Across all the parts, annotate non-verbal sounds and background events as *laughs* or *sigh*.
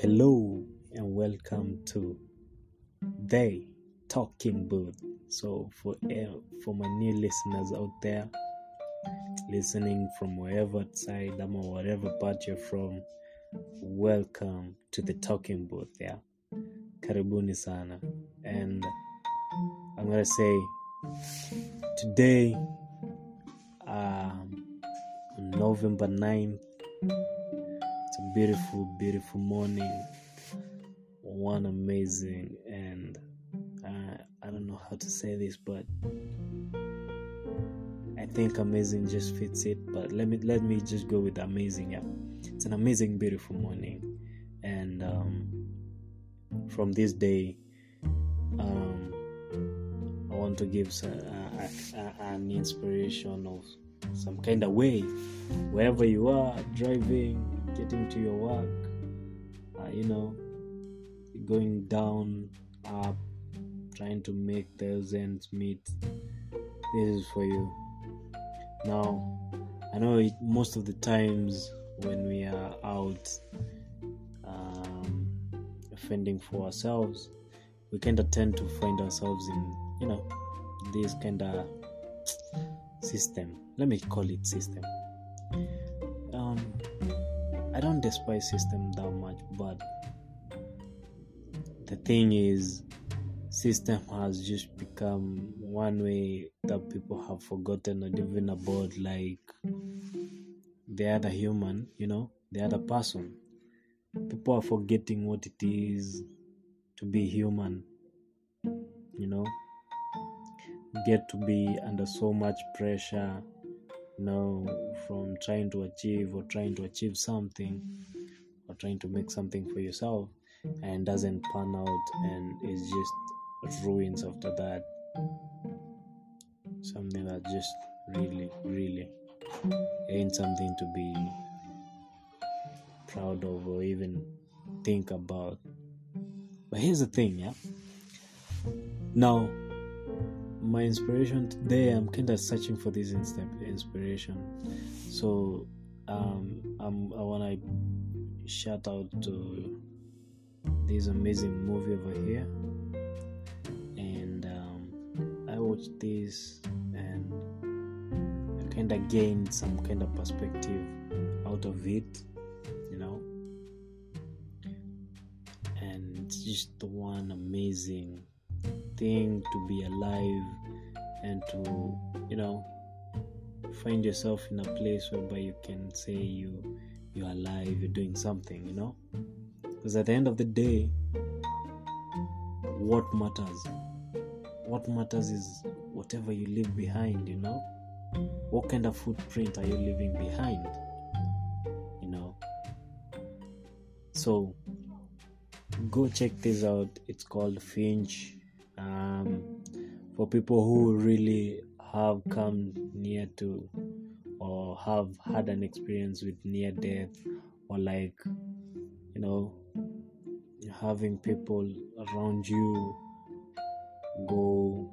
hello, and welcome to the Talking Booth. So, for eh, for my new listeners out there, listening from wherever side I'm or whatever part you're from, welcome to the Talking Booth. Yeah, karibuni sana, and I'm gonna say today, um, November 9th. Beautiful, beautiful morning. One amazing, and uh, I don't know how to say this, but I think amazing just fits it. But let me let me just go with amazing. Yeah, it's an amazing, beautiful morning, and um, from this day, um, I want to give some, uh, uh, an inspiration of some kind of way, wherever you are, driving, getting to your work, uh, you know, going down, up, trying to make those ends meet. This is for you. Now, I know it, most of the times when we are out um, fending for ourselves, we kind of tend to find ourselves in, you know, this kind of system. Let me call it system. Um, I don't despise system that much, but the thing is, system has just become one way that people have forgotten or even about like the other human, you know, the other person. People are forgetting what it is to be human, you know, get to be under so much pressure you know from trying to achieve or trying to achieve something or trying to make something for yourself and doesn't pan out and is just ruins after that. Something that just really really ain't something to be proud of or even think about. But here's the thing yeah? Now my inspiration today i'm kind of searching for this inspiration. So um I'm, i want to shout out to this amazing movie over here. And um, i watched this and i kind of gained some kind of perspective out of it you know? And just one amazing thing to be alive and to you know find yourself in a place whereby you can say you you're alive you're doing something you know? Because at the end of the day what matters what matters is whatever you leave behind you know? What kind of footprint are you leaving behind you know? So go check this out. It's called finch um, for people who really have come near to or have had an experience with near death or like you know having people around you go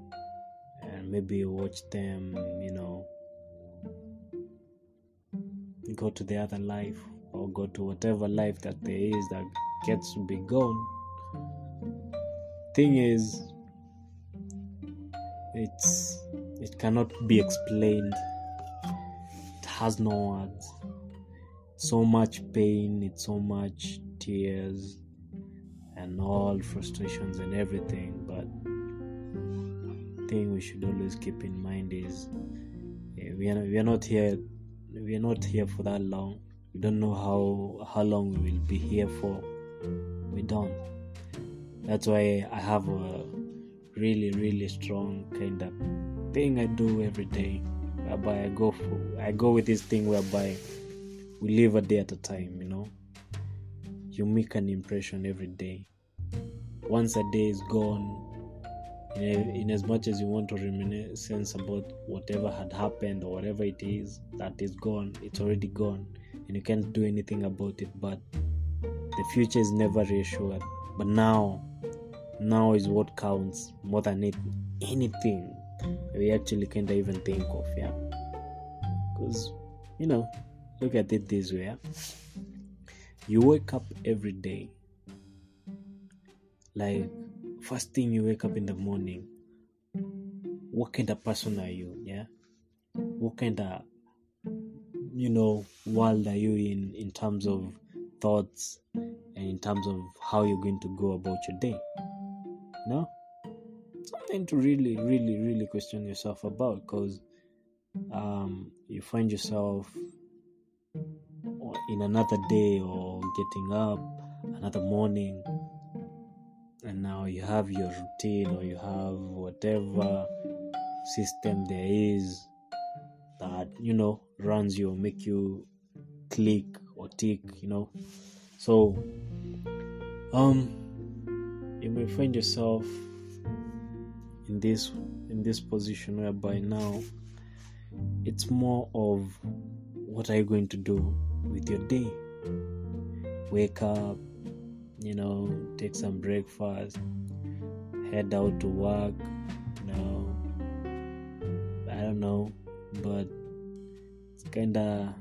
and maybe watch them you know go to the other life or go to whatever life that there is that gets to be gone. Thing is it's it cannot be explained. It has no words. So much pain it's so much tears and all frustrations and everything but thing we should always keep in mind is eh, we are, we are not here we are not here for that long. We don't know how how long we will be here for. We don't. That's why i have a really really strong kind of thing I do every day whereby I go for I go with this thing whereby we live a day at a time, you know. You make an impression every day. Once a day is gone, in, in as much as you want to reminiscence about whatever had happened or whatever it is that is gone, it's already gone, and you can't do anything about it. But the future is never reassured. But now now is what counts more than it, anything we actually can't even think of yeah. Because you know look at it this way yeah? you wake up every day like first thing you wake up in the morning what kind of person are you yeah? What kind of you know world are you in in terms of thoughts and in terms of how you're going to go about your day no? Something to really really really question yourself about because um, you find yourself in another day or getting up another morning and now you have your routine or you have whatever system there is that you know runs you or make you click or tick you know? So um you may find yourself in this in this position whereby now it's more of what are you going to do with your day? Wake up you know take some breakfast head out to work know i don't know but it's kind of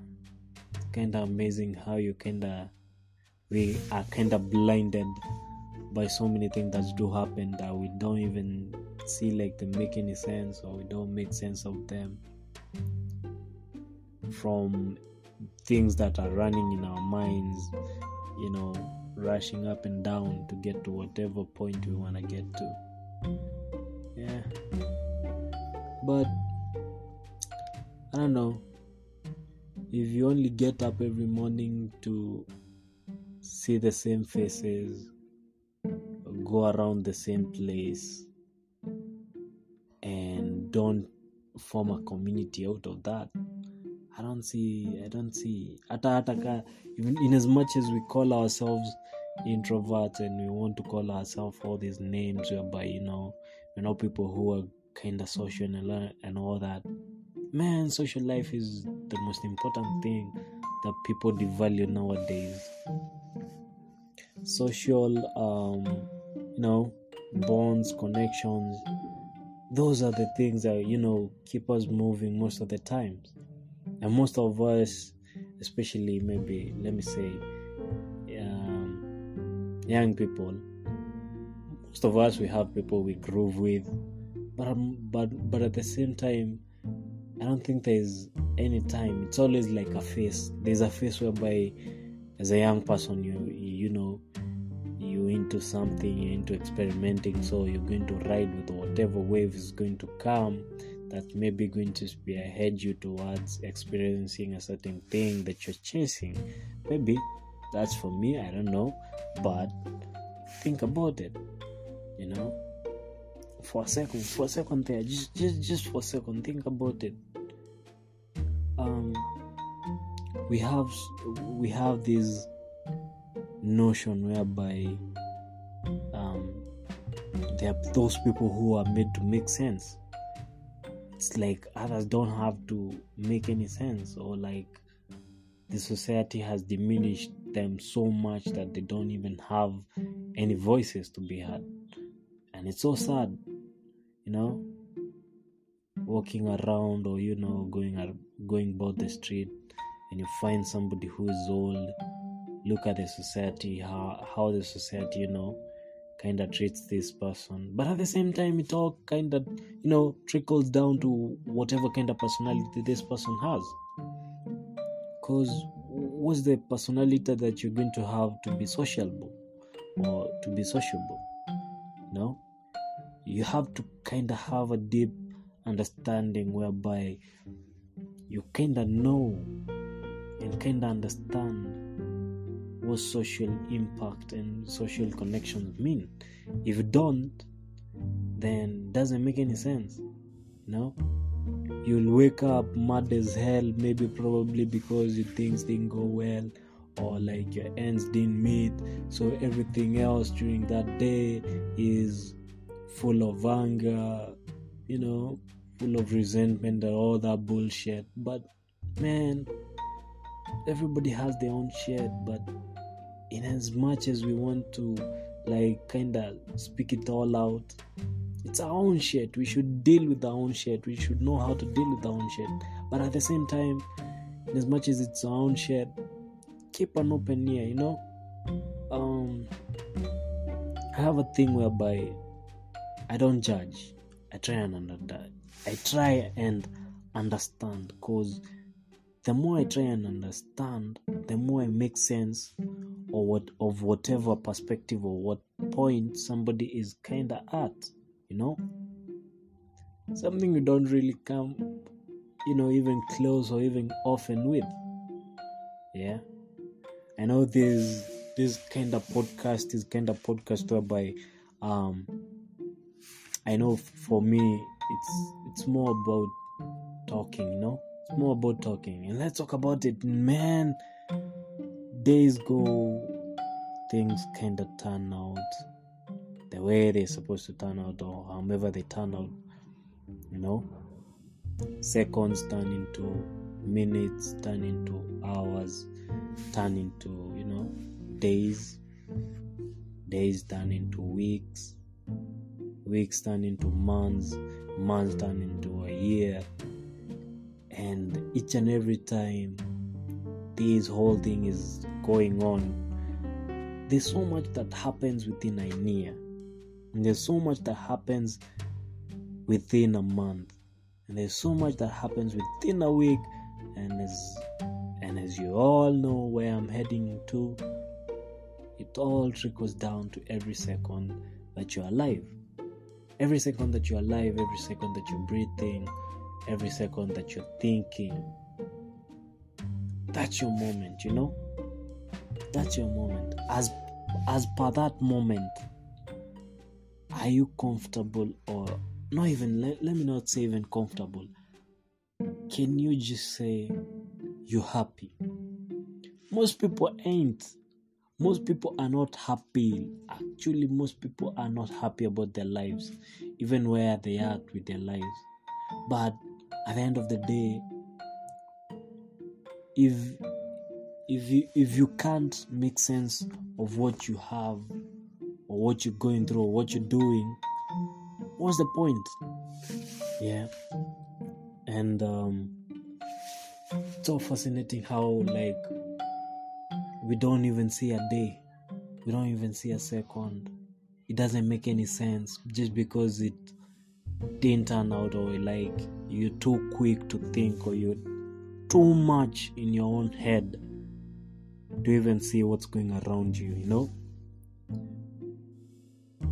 kind of amazing how you kind of we are kind of blinded by so many things that do happen that we don't even see like they make any sense or we don't make sense of them from things that are running in our minds you know rushing up and down to get to whatever point we want to get to. Yeah. But i don't know. If you only get up every morning to see the same faces go around the same place and don't form a community out of that. I don't see i don't see hata hata even in as much as we call ourselves introverts and we want to call ourselves all these names whereby you know we know people who are kind of social and, and all that. Man social life is the most important thing that people devalue nowadays. Social um you know bonds connections. Those are the things that you know keep us moving most of the times. And most of us especially maybe let me say um, young people most of us we have people we groove with. But um, but but at the same time i don't think there's any time. It's always like a face there's a face whereby as a young person you into something you're into experimenting so you're going to ride with whatever wave is going to come that may be going to spearhead you towards experiencing a certain thing that you're chasing. Maybe that's for me i don't know but think about it you know? For a second for a second there just just just for a second think about it. Um we have we have this notion whereby um there are those people who are made to make sense. It's like others don't have to make any sense or like the society has diminished them so much that they don't even have any voices to be heard. And it's so sad you know walking around or you know going going about the street and you find somebody who is old. Look at the society how how the society you know kind of treats this person. But at the same time it all kind of you know trickles down to whatever kind of personality this person has. Because what's the personality that you're going to have to be sociable or to be sociable you know? You have to kind of have a deep understanding whereby you kind of know and kind of understand what social impact and social connections mean. If you don't then doesn't make any sense no? You'll wake up mad as hell maybe probably because your things didn't go well or like your ends didn't meet. So everything else during that day is full of anger you know full of resentment and all that bullshit. But man everybody has their own shit but in as much as we want to like kind of speak it all out it's our own shit. We should deal with our own shit. We should know how to deal with our own shit. But at the same time in as much as it's our own shit keep an open ear you know? Um I have a thing whereby I don't judge. I try and under I try and understand because the more I try and understand, the more I make sense or what of whatever perspective or what point somebody is kinda at, you know? Something you don't really come, you know, even close or even often with. Yeah. I know this this kind of podcast is kind of podcast whereby um I know for me it's it's more about talking, you know? It's more about talking. And let's talk about it. Man, days go, things kind of turn out the way they're supposed to turn out, or however they turn out, you know? Seconds turn into minutes, turn into hours, turn into, you know, days. Days turn into weeks. Weeks turn into months. Months turn into a year and each and every time this whole thing is going on. There's so much that happens within a year. And there's so much that happens within a month. And there's so much that happens within a week. And as and as you all know where i'm heading to it all trickles down to every second that you're alive. Every second that you're alive every second that you're breathing every second that you're thinking. That's your moment, you know? That's your moment. As as per that moment, are you comfortable or not even let, let me not say even comfortable. Can you just say you're happy? Most people ain't. Most people are not happy. Actually, most people are not happy about their lives, even where they are with their lives. But at the end of the day if if you if you can't make sense of what you have or what you're going through or what you're doing what's the point? Yeah. And um so fascinating how like we don't even see a day. We don't even see a second. It doesn't make any sense just because it didn't turn out or like you're too quick to think or you're too much in your own head to even see what's going around you, you know?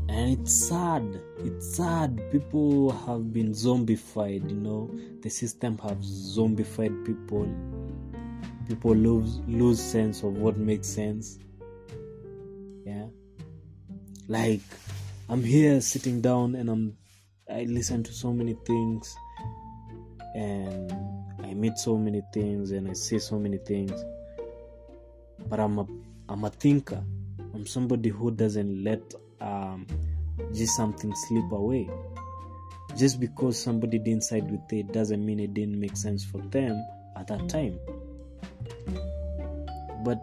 And it's sad. It's sad. People have been zombified, you know. The system have zombified people. People lose lose sense of what makes sense. Yeah. Like I'm here sitting down and I'm I listen to so many things and I meet so many things and I see so many things. But I'm a I'm a thinker. I'm somebody who doesn't let um, just something slip away. Just because somebody didn't side with it doesn't mean it didn't make sense for them at that time. But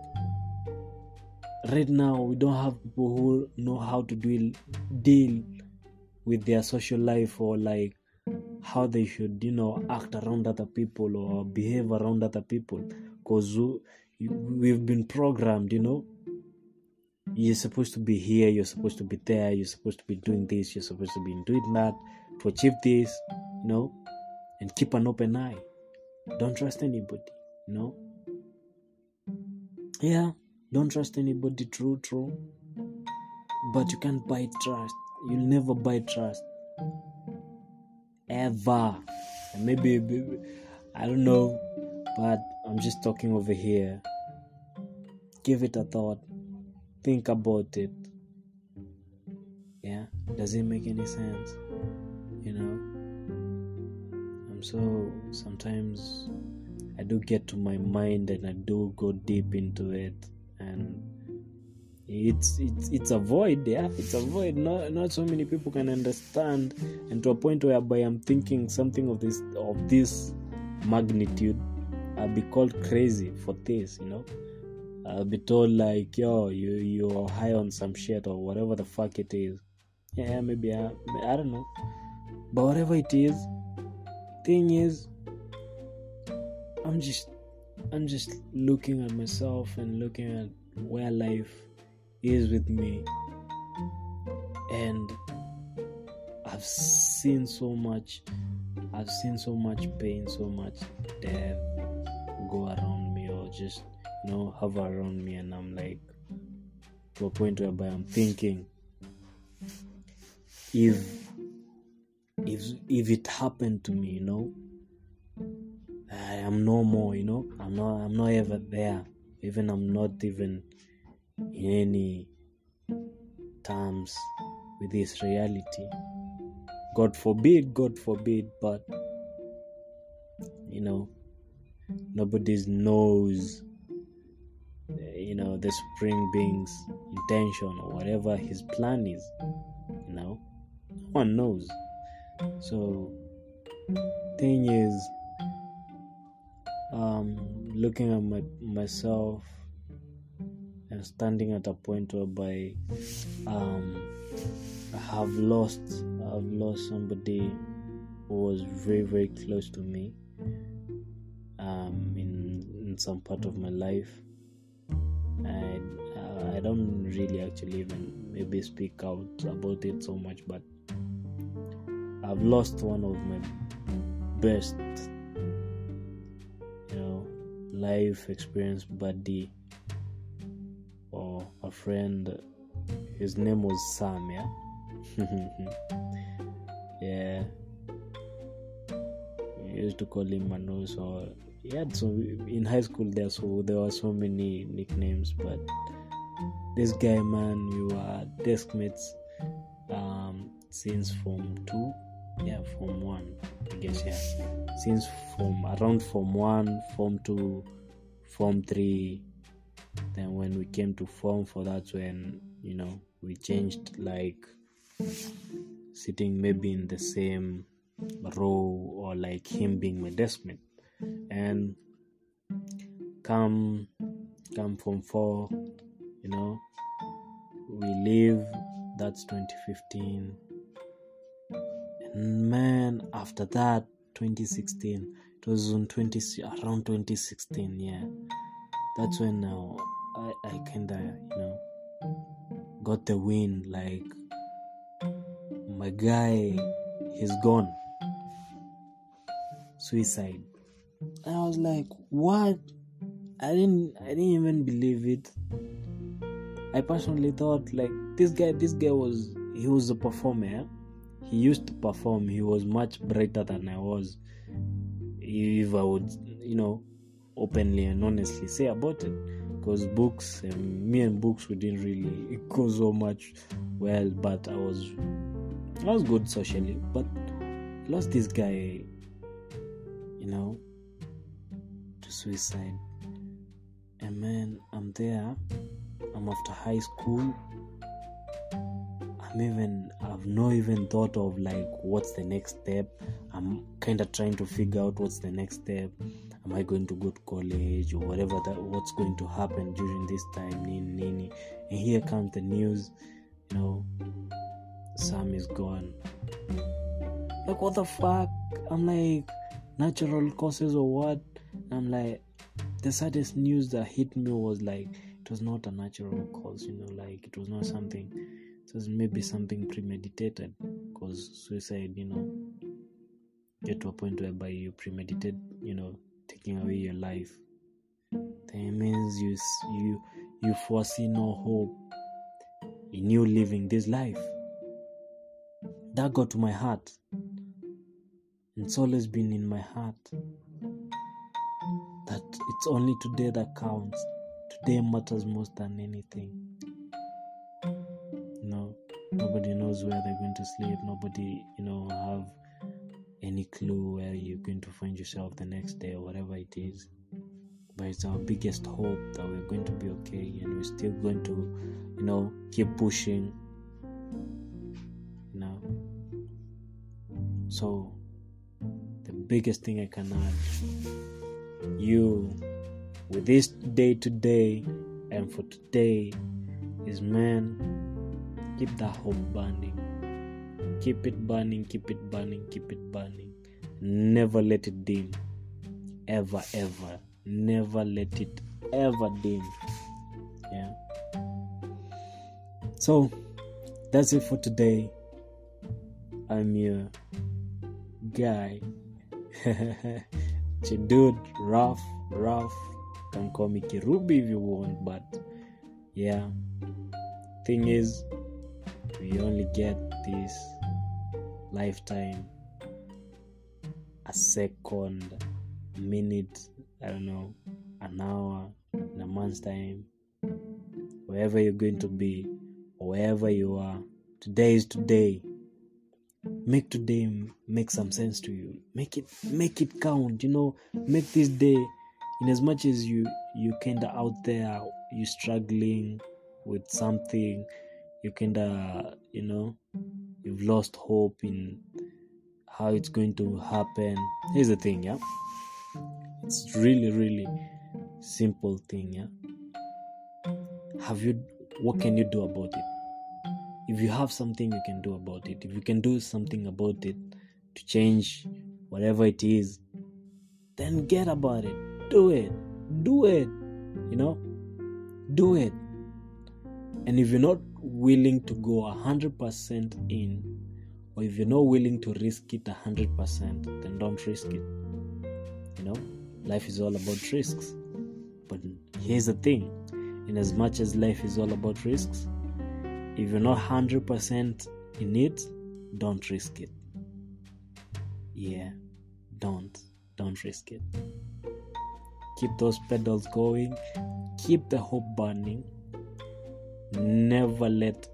right now we don't have people who know how to deal deal with their social life or like how they should you know act around other people or behave around other people. Because we've been programmed you know. You're supposed to be here you're supposed to be there you're supposed to be doing this you're supposed to be doing that. To achieve this you know and keep an open eye. Don't trust anybody you know. Yeah don't trust anybody true true. But you can't buy trust. You'll never buy trust ever. And maybe, i don't know but i'm just talking over here. Give it a thought. Think about it. Yeah? Does it make any sense? You know? I'm so sometimes i do get to my mind and i do go deep into it it's it's it's a void yeah. It's a void. Not not so many people can understand. And to a point whereby i'm thinking something of this of this magnitude i'll be called crazy for this you know. I'll be told like yo you you're high on some shit or whatever the fuck it is. Yeah maybe i, I don't know. But whatever it is thing is i'm just i'm just looking at myself and looking at where life is with me and I've seen so much I've seen so much pain, so much death go around me or just you know hover around me and I'm like to a point whereby I'm thinking if if if it happened to me, you know, I am no more, you know, I'm not I'm not ever there. Even I'm not even in any terms with this reality. God forbid, God forbid, but you know, nobody knows you know the supreme being's intention or whatever his plan is you know no one knows so thing is um looking at my myself and standing at a point whereby um I have lost I've lost somebody who was very very close to me um in in some part of my life. I uh, I don't really actually even maybe speak out about it so much but I've lost one of my best you know life experience buddy friend his name was Sam yeah. *laughs* Yeah we used to call him Manu so he had so in high school there so there were so many nicknames but this guy man we were desk mates um since form two. Yeah form one i guess yeah. Since from around form one form two form three then when we came to form four that's when you know we changed like sitting maybe in the same row or like him being my desk mate and come come from four you know we leave that's 2015 and man after that 2016 it was on 20 around 2016 yeah that's mm. when now i i kind of you know got the win like my guy he's gone. Suicide. And i was like what? I didn't i didn't even believe it. I personally thought like this guy this guy was he was a performer. He used to perform. He was much brighter than i was. If i would you know openly and honestly say about it. Because books and me and books we didn't really *laughs* go so much well but i was i was good socially. But I lost this guy you know to suicide. And man i'm there. I'm after high school. I'm even i've not even thought of like what's the next step. I'm kind of trying to figure out what's the next step am i going to go to college or whatever that what's going to happen during this time? Nini nini and here comes the news you know sam is gone. Like what the fuck? I'm like natural causes or what? I'm like the saddest news that hit me was like it was not a natural cause you know like it was not something it was maybe something premeditated because suicide you know get to a point whereby you premeditate you know taking away your life. That means you you you foresee no hope in you living this life. That got to my heart. It's always been in my heart that it's only today that counts. Today matters most than anything. You know nobody knows where they're going to sleep. Nobody you know have any clue where you're mm. going to find yourself the next day or whatever it is. But it's our biggest hope that we're going to be okay and we're still going to you know keep pushing. You know? So the biggest thing i can add you with this day today and for today is man keep that hope burning keep it burning keep it burning keep it burning never let it dim ever ever never let it ever dim yeah so that's it for today. I'm your guy. dude, rough, rough. Can call me Kirubi if you want, but yeah. Thing is, we only get this lifetime a second, minute, I don't know, an hour, in a month's time, wherever you're going to be, wherever you are. Today is today. Make today make some sense to you. Make it make it count. You know, make this day. In as much as you you kinda out there, you struggling with something, you kinda you know, you've lost hope in how it's going to happen. Here's the thing, yeah. It's really really simple thing, yeah. Have you what can you do about it? if you have something you can do about it, if you can do something about it to change whatever it is, then get about it. Do it. Do it. You know? Do it. And if you're not willing to go 100% in, or if you're not willing to risk it 100%, then don't risk it. You know? Life is all about risks. But here's the thing in as much as life is all about risks, if you're not 100% in it, don't risk it. Yeah, don't. Don't risk it. Keep those pedals going, keep the hope burning. Never let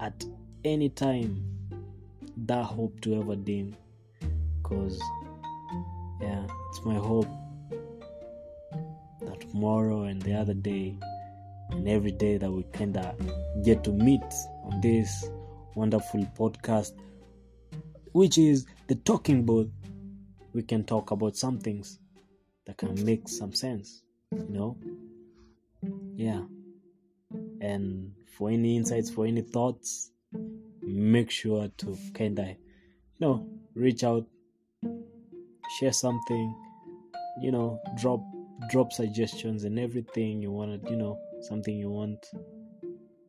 at any time that hope to ever dim. Because, yeah, it's my hope that tomorrow and the other day and every day that we kind of get to meet on this wonderful podcast, which is the talking booth. We can talk about some things that can make some sense, you know? Yeah. And for any insights, for any thoughts, make sure to kind of, you know, reach out, share something, you know, drop drop suggestions and everything you want you know, something you want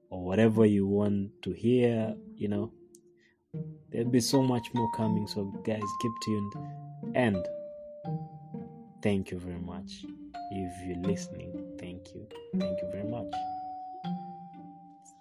or whatever you want to hear, you know. There'll be so much more coming, so guys, keep tuned. And thank you very much. If you're listening, thank you. Thank you very much.